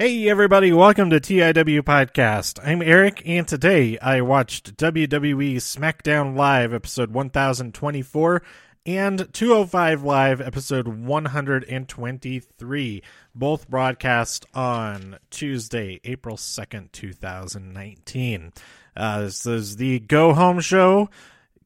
Hey everybody, welcome to TIW Podcast. I'm Eric and today I watched WWE SmackDown Live episode 1024 and 205 Live episode 123, both broadcast on Tuesday, April 2nd, 2019. Uh, this is the go home show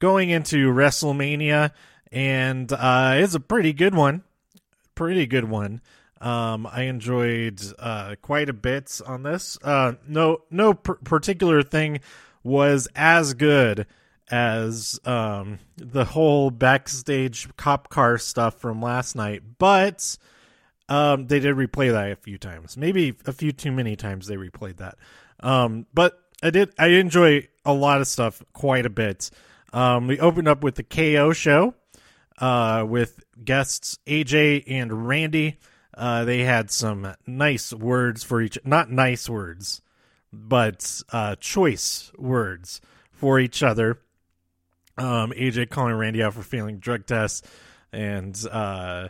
going into WrestleMania and uh, it's a pretty good one. Pretty good one. Um, I enjoyed uh, quite a bit on this. Uh, no, no p- particular thing was as good as um, the whole backstage cop car stuff from last night, but um, they did replay that a few times. Maybe a few too many times they replayed that. Um, but I did. I enjoy a lot of stuff quite a bit. Um, we opened up with the KO show uh, with guests AJ and Randy. Uh, they had some nice words for each, not nice words, but uh, choice words for each other. Um, AJ calling Randy out for failing drug tests, and uh,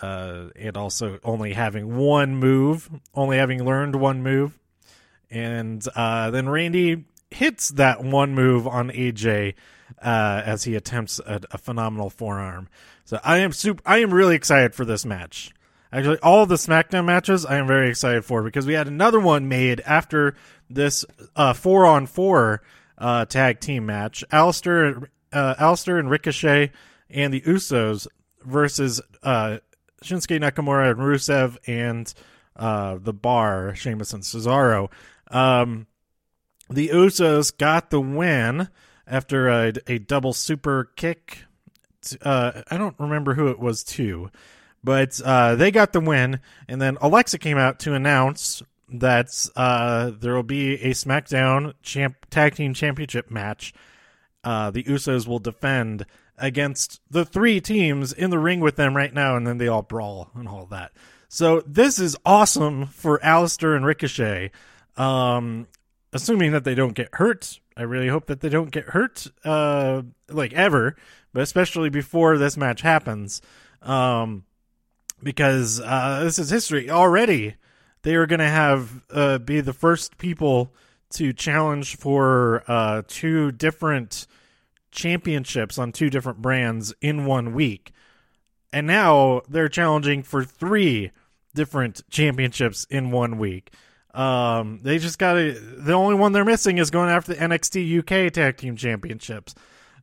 uh, and also only having one move, only having learned one move, and uh, then Randy hits that one move on AJ uh, as he attempts a, a phenomenal forearm. So I am super. I am really excited for this match. Actually, all the SmackDown matches I am very excited for because we had another one made after this uh, four on four uh, tag team match. Aleister, uh, Aleister and Ricochet and the Usos versus uh, Shinsuke Nakamura and Rusev and uh, the Bar, Sheamus and Cesaro. Um, the Usos got the win after a, a double super kick. Uh, I don't remember who it was to. But uh, they got the win, and then Alexa came out to announce that uh, there will be a SmackDown champ- Tag Team Championship match. Uh, the Usos will defend against the three teams in the ring with them right now, and then they all brawl and all that. So this is awesome for Aleister and Ricochet. Um, assuming that they don't get hurt. I really hope that they don't get hurt, uh, like ever, but especially before this match happens. Um, because uh, this is history already. They are going to have uh, be the first people to challenge for uh, two different championships on two different brands in one week, and now they're challenging for three different championships in one week. Um, they just got. The only one they're missing is going after the NXT UK Tag Team Championships,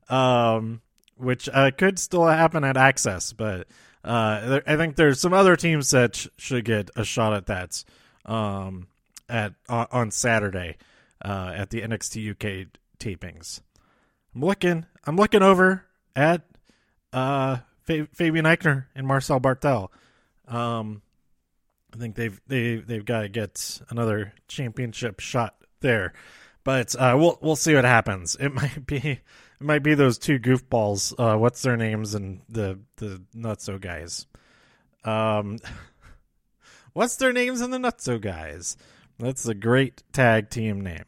um, which uh, could still happen at Axxess, but uh, I think there's some other teams that sh- should get a shot at that um, at uh, on Saturday uh, at the NXT UK tapings. I'm looking. I'm looking over at uh, Fabian Aichner and Marcel Barthel. Um, I think they've they they've got to get another championship shot there, but uh, we'll we'll see what happens. It might be it might be those two goofballs. Uh, what's their names and the the Nutso guys? Um, what's their names and the Nutso guys? That's a great tag team name.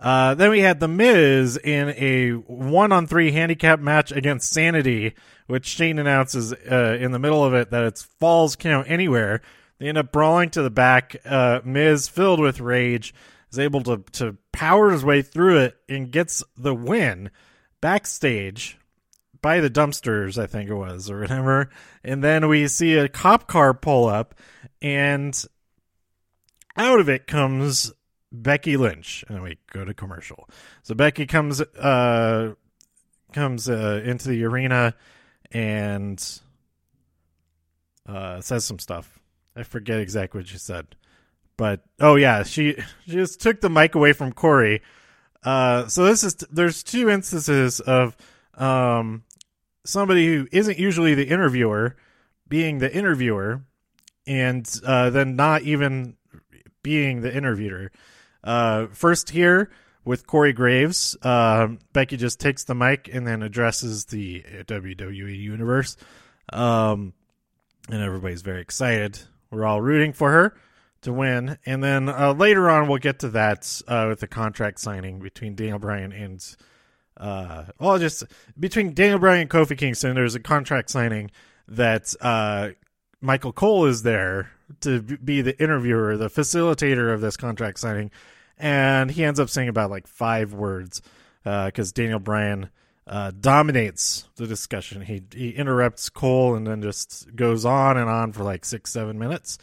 Uh, then we had The Miz in a one on three handicap match against Sanity, which Shane announces uh, in the middle of it that it's falls count anywhere. They end up brawling to the back. Uh, Miz, filled with rage, is able to, to power his way through it and gets the win backstage by the dumpsters, I think it was, or whatever. And then we see a cop car pull up, and out of it comes Becky Lynch. And we go to commercial. So Becky comes uh comes uh, into the arena and uh says some stuff. I forget exactly what she said. But oh yeah, she she just took the mic away from Corey uh, so this is there's two instances of um, somebody who isn't usually the interviewer being the interviewer, and uh, then not even being the interviewer. Uh, first here with Corey Graves, uh, Becky just takes the mic and then addresses the WWE universe, um, and everybody's very excited. We're all rooting for her to win. And then uh, later on, we'll get to that uh, with the contract signing between Daniel Bryan and, uh, well, just between Daniel Bryan and Kofi Kingston, there's a contract signing that uh, Michael Cole is there to be the interviewer, the facilitator of this contract signing, and he ends up saying about like five words because uh, Daniel Bryan uh, dominates the discussion. He he interrupts Cole and then just goes on and on for like six seven minutes.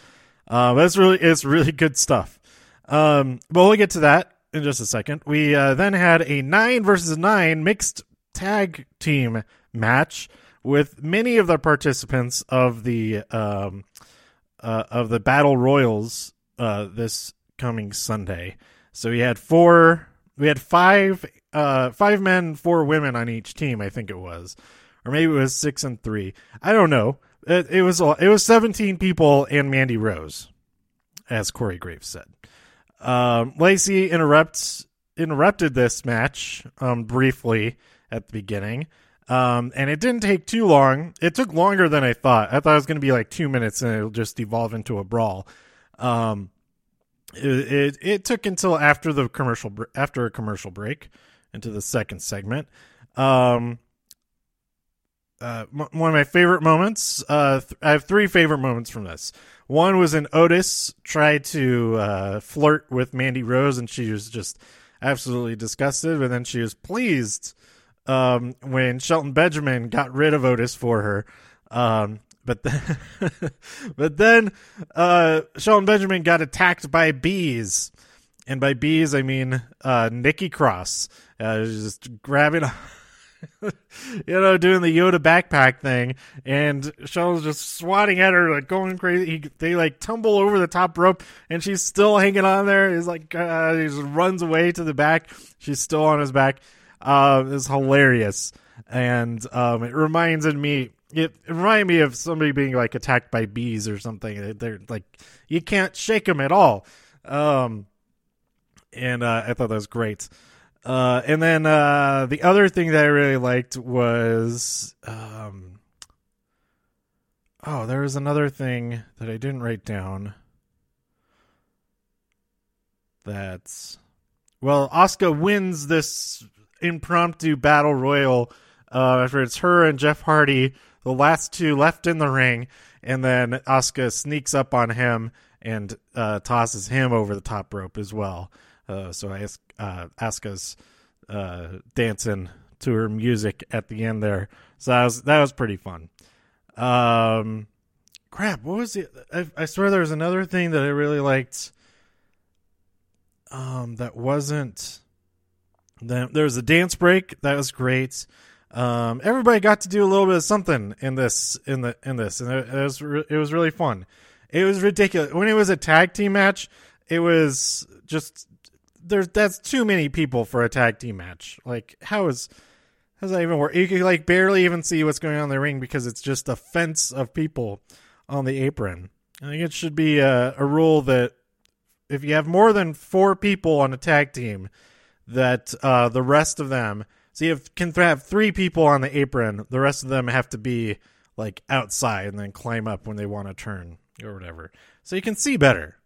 Uh, it's really it's really good stuff. Um, but we'll get to that in just a second. We uh, then had a nine versus nine mixed tag team match with many of the participants of the um, uh, of the battle royals uh, this coming Sunday. So we had four, we had five, uh, five men, four women on each team. I think it was, or maybe it was six and three. I don't know. It, it was it was seventeen people and Mandy Rose, as Corey Graves said. Um, Lacey interrupts interrupted this match um, briefly at the beginning. Um, and it didn't take too long. It took longer than I thought. I thought it was going to be like two minutes and it'll just evolve into a brawl. Um, it, it, it took until after the commercial after a commercial break into the second segment. Um, uh, m- one of my favorite moments. Uh, th- I have three favorite moments from this. One was when Otis tried to uh, flirt with Mandy Rose, and she was just absolutely disgusted. But then she was pleased um, when Shelton Benjamin got rid of Otis for her. Um, but then, but then uh, Shelton Benjamin got attacked by bees, and by bees I mean uh, Nikki Cross, uh, just grabbing. you know, doing the Yoda backpack thing, and Shelton's just swatting at her, like going crazy. He, they like tumble over the top rope, and she's still hanging on there. He's like, uh, he just runs away to the back. She's still on his back uh, is hilarious, and um, it reminds me. It, it reminded me of somebody being like attacked by bees or something. They're like you can't shake them at all. Um, and uh, I thought that was great. Uh, and then uh, the other thing that I really liked was, um, oh, there was another thing that I didn't write down. That's well, Asuka wins this impromptu battle royal uh, after it's her and Jeff Hardy, the last two left in the ring, and then Asuka sneaks up on him and uh, tosses him over the top rope as well. Uh, so I uh, Asuka's uh, dancing to her music at the end there. So that was that was pretty fun. Um, crap, what was it? I, I swear there was another thing that I really liked. Um, that wasn't there was a dance break that was great. Um, everybody got to do a little bit of something in this in the in this, and it, it was re- it was really fun. It was ridiculous when it was a tag team match. It was just there's that's too many people for a tag team match. Like how is how does that even work? You can like barely even see what's going on in the ring because it's just a fence of people on the apron. I think it should be a, a rule that if you have more than four people on a tag team, that uh, the rest of them so you have, can have three people on the apron the rest of them have to be like outside and then climb up when they want to turn or whatever so you can see better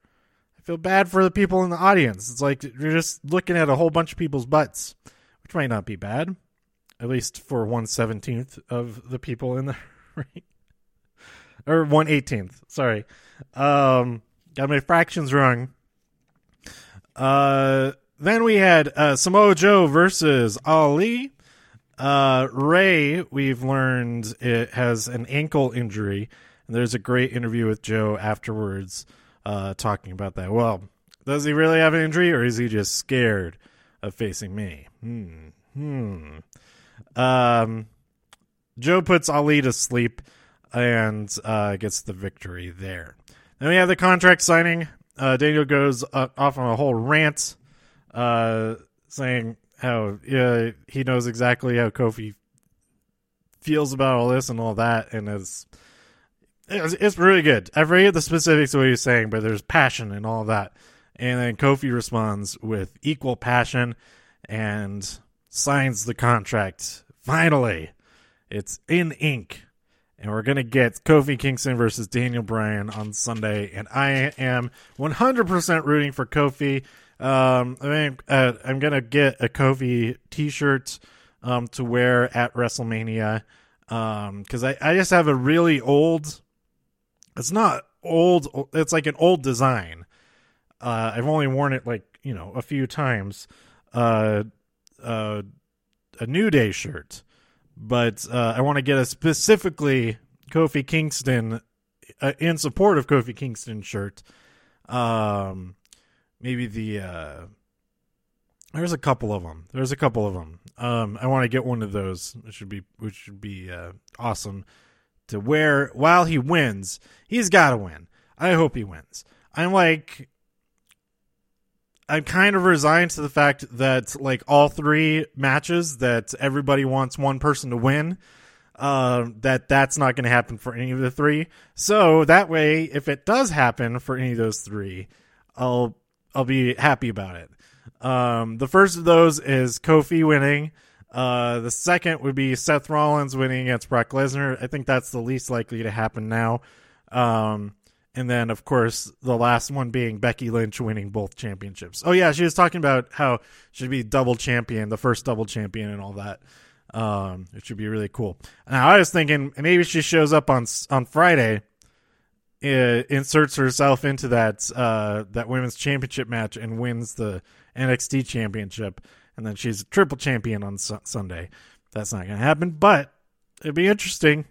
i feel bad for the people in the audience. It's like you're just looking at a whole bunch of people's butts which might not be bad at least for 117th of the people in the ring. Or 118th sorry. Um got my fractions wrong. Uh then we had uh, Samoa Joe versus Ali. Uh, Rey, we've learned it has an ankle injury, and there's a great interview with Joe afterwards, uh, talking about that. Well, does he really have an injury, or is he just scared of facing me? Hmm. Hmm. Um, Joe puts Ali to sleep and uh, gets the victory there. Then we have the contract signing. Uh, Daniel goes uh, off on a whole rant uh, saying how he knows exactly how Kofi feels about all this and all that, and it's it's, it's really good. I forget the specifics of what he's saying, but there's passion and all that. And then Kofi responds with equal passion and signs the contract. Finally, it's in ink. And we're going to get Kofi Kingston versus Daniel Bryan on Sunday. And I am 100% rooting for Kofi. Um, I mean, uh, I'm gonna get a Kofi T-shirt um, to wear at WrestleMania because um, I, I just have a really old. It's not old. It's like an old design. Uh, I've only worn it like you know a few times. Uh, uh, a New Day shirt, but uh, I want to get a specifically Kofi Kingston uh, in support of Kofi Kingston shirt. Um, maybe the uh, there's a couple of them. There's a couple of them. Um, I want to get one of those. Which should be which should be uh, awesome to where while he wins. He's got to win. I hope he wins. I'm like I'm kind of resigned to the fact that like all three matches that everybody wants one person to win uh, that that's not going to happen for any of the three. So that way, if it does happen for any of those three, I'll I'll be happy about it. Um, the first of those is Kofi winning. Uh, the second would be Seth Rollins winning against Brock Lesnar. I think that's the least likely to happen now. Um, and then, of course, the last one being Becky Lynch winning both championships. Oh yeah, she was talking about how she'd be double champion, the first double champion, and all that. Um, it should be really cool. Now I was thinking maybe she shows up on on Friday, uh, inserts herself into that uh, that women's championship match and wins the NXT championship, and then she's a triple champion on su- Sunday. That's not going to happen, but it'd be interesting.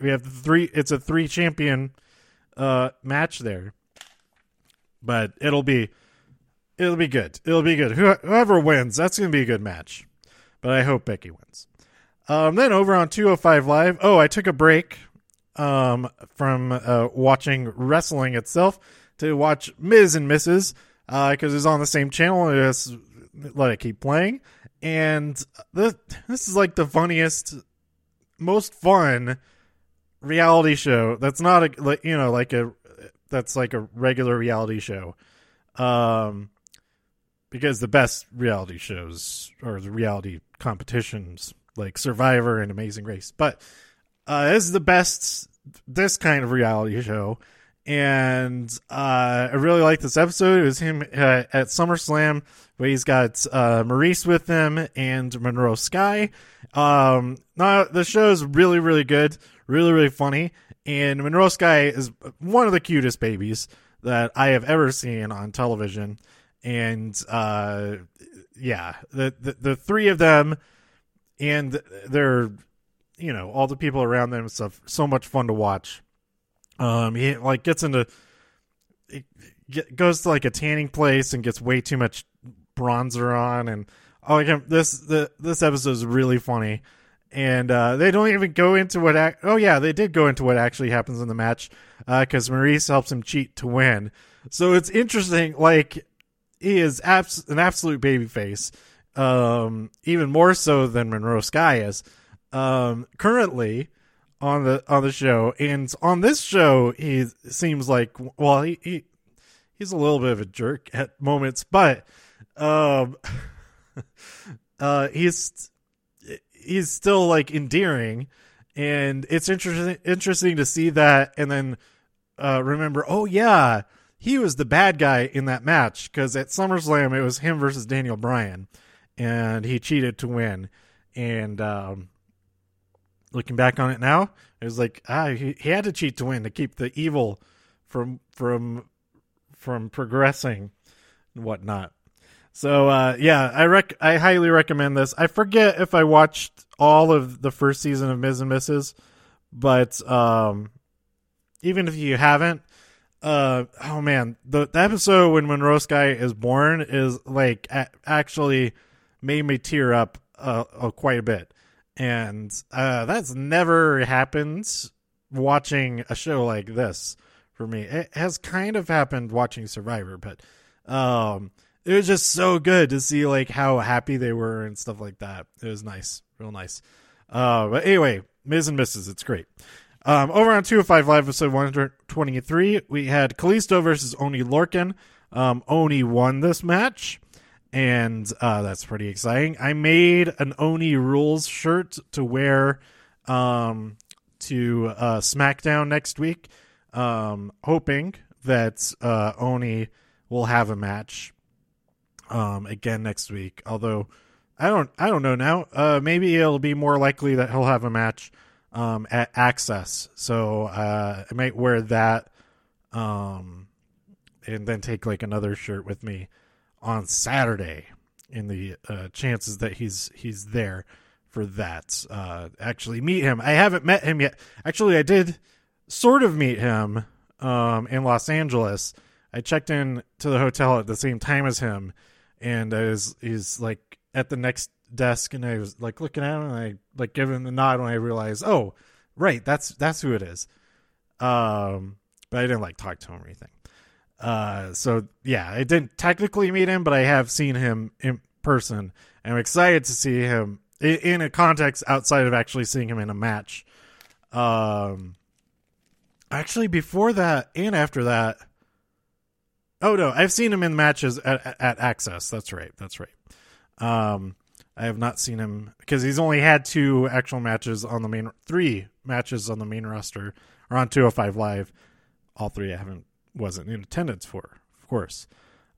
We have three. It's a three champion uh, match there, but it'll be it'll be good. It'll be good. Whoever wins, that's going to be a good match but I hope Becky wins. Um, then over on 205 Live, oh, I took a break um, from uh, watching wrestling itself to watch Miz and Mrs. because uh, it's on the same channel. Just let it keep playing. And this, this is like the funniest, most fun reality show that's not a like you know like a that's like a regular reality show um because the best reality shows or the reality competitions like Survivor and Amazing Race. But uh, this is the best this kind of reality show, and uh, I really like this episode. It was him uh, at SummerSlam where he's got uh, Maryse with him and Monroe Sky. Um, now the show is really really good, really really funny, and Monroe Sky is one of the cutest babies that I have ever seen on television and uh, yeah, the, the the three of them and they're you know all the people around them stuff so much fun to watch. Um, he like gets into get, goes to like a tanning place and gets way too much bronzer on and oh like this the this episode is really funny and uh, they don't even go into what ac- oh yeah they did go into what actually happens in the match because uh, Maryse helps him cheat to win so it's interesting like he is abs- an absolute babyface, um, even more so than Monroe Sky is. Um, currently on the on the show, and on this show, he seems like well, he, he he's a little bit of a jerk at moments, but um, uh, he's he's still like endearing, and it's interesting interesting to see that, and then uh, remember, oh yeah he was the bad guy in that match because at SummerSlam it was him versus Daniel Bryan, and he cheated to win. And um, looking back on it now, it was like ah, he, he had to cheat to win to keep the evil from from from progressing and whatnot. So uh, yeah, I rec I highly recommend this. I forget if I watched all of the first season of Miz and Mrs. But um, even if you haven't, uh oh man the, the episode when monroe sky is born is like a- actually made me tear up uh, uh, quite a bit and uh that's never happened watching a show like this for me it has kind of happened watching survivor but um it was just so good to see like how happy they were and stuff like that it was nice real nice uh but anyway Miz and Mrs. It's great. Um, over on 205 Live, episode 123, we had Kalisto versus Oni Lorcan. Um, Oni won this match, and uh, that's pretty exciting. I made an Oni Rules shirt to wear um, to uh, SmackDown next week, um, hoping that uh, Oni will have a match um, again next week. Although I don't, I don't know now. Uh, maybe it'll be more likely that he'll have a match um, at Axxess. So uh, I might wear that um, and then take like another shirt with me on Saturday. In the uh, chances that he's he's there for that, uh, actually meet him. I haven't met him yet. Actually, I did sort of meet him um, in Los Angeles. I checked in to the hotel at the same time as him, and I was he's like at the next desk, and I was like looking at him, and I like give him the nod when I realized, oh, right, that's that's who it is. Um, but I didn't like talk to him or anything. Uh, so yeah, I didn't technically meet him, but I have seen him in person. I'm excited to see him in a context outside of actually seeing him in a match. Um, actually, before that and after that, oh no, I've seen him in matches at, at, Axxess. That's right. That's right. Um, I have not seen him because he's only had two actual matches on the main, three matches on the main roster or on 205 Live. All three I haven't wasn't in attendance for, of course.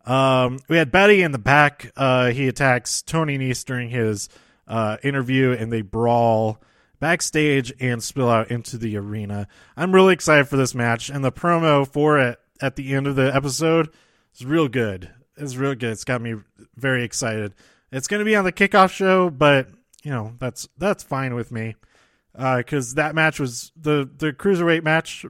Um, we had Buddy in the back. Uh, he attacks Tony Nese during his uh, interview, and they brawl backstage and spill out into the arena. I'm really excited for this match, and the promo for it at the end of the episode is real good. It's real good. It's got me very excited. It's going to be on the kickoff show, but you know that's that's fine with me because uh, that match was the the cruiserweight match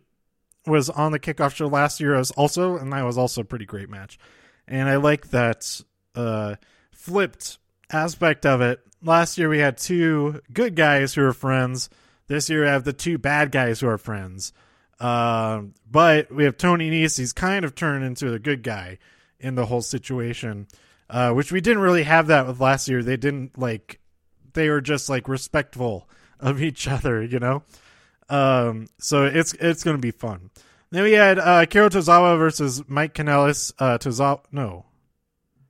was on the kickoff show last year as also, and that was also a pretty great match. And I like that uh, flipped aspect of it. Last year we had two good guys who are friends. This year we have the two bad guys who are friends. Uh, but we have Tony Nese. He's kind of turned into the good guy in the whole situation, uh, which we didn't really have that with last year. They didn't like, they were just like respectful of each other, you know. Um, so it's it's going to be fun. Then we had uh, Kiro Tozawa versus Mike Kanellis. Uh, Tozawa, no,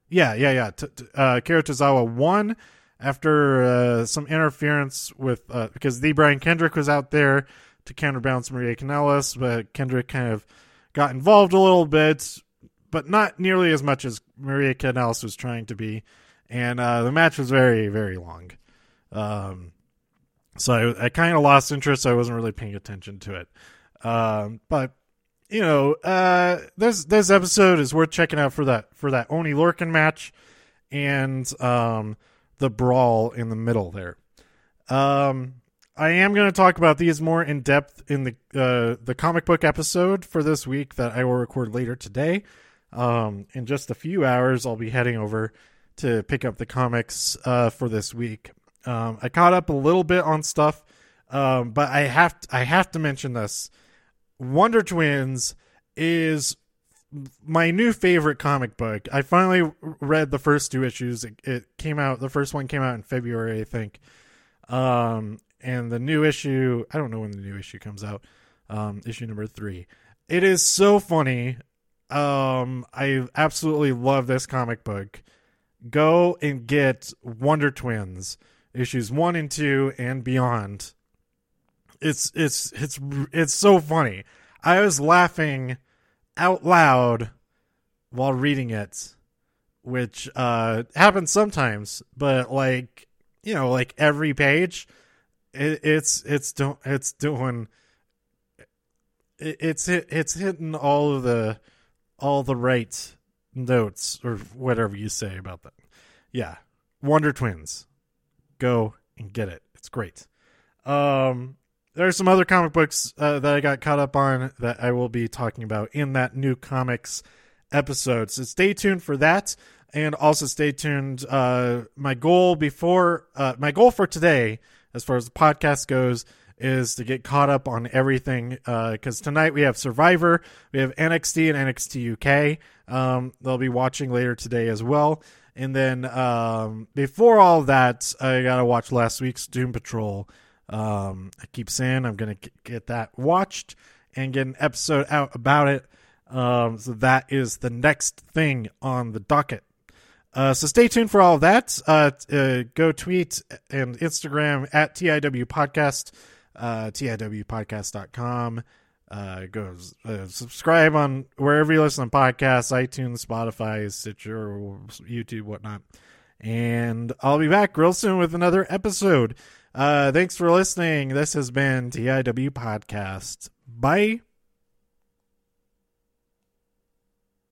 yeah, yeah, yeah. T- t- uh, Kiro Tozawa won after uh, some interference with uh, because the Brian Kendrick was out there to counterbalance Maria Kanellis, but Kendrick kind of got involved a little bit, but not nearly as much as Maria Kanellis was trying to be. And uh, the match was very, very long. Um, so I, I kind of lost interest. So I wasn't really paying attention to it. Um, but you know, uh, this this episode is worth checking out for that for that Oni Lorcan match and um, the brawl in the middle there. Um, I am going to talk about these more in depth in the uh, the comic book episode for this week that I will record later today. Um, in just a few hours, I'll be heading over to pick up the comics uh, for this week. Um, I caught up a little bit on stuff, um, but I have to, I have to mention this. Wonder Twins is my new favorite comic book. I finally read the first two issues. It, it, came out. The first one came out in February, I think. Um, and the new issue. I don't know when the new issue comes out. Um, issue number three. It is so funny. Um, I absolutely love this comic book. Go and get Wonder Twins issues one and two and beyond. It's it's it's it's so funny. I was laughing out loud while reading it, which uh happens sometimes, but like you know, like every page, it, it's it's don't it's doing it, it's it's hitting all of the all the right notes or whatever you say about that. Yeah, Wonder Twins go and get it. It's great. Um, there are some other comic books uh, that I got caught up on that I will be talking about in that new comics episode. So stay tuned for that, and also stay tuned. Uh, my goal before uh, my goal for today, as far as the podcast goes, is to get caught up on everything. Because uh, tonight we have Survivor, we have NXT and NXT UK. Um, they'll be watching later today as well. And then um, before all that, I gotta watch last week's Doom Patrol. Um, I keep saying I'm gonna get that watched and get an episode out about it. Um, so that is the next thing on the docket. Uh, so stay tuned for all of that. Uh, uh, go tweet and Instagram at TIW Podcast, uh, TIWpodcast.com uh, go uh, subscribe on wherever you listen to podcasts, iTunes, Spotify, Stitcher, YouTube, whatnot. And I'll be back real soon with another episode. Uh, thanks for listening. This has been TIW Podcast. Bye.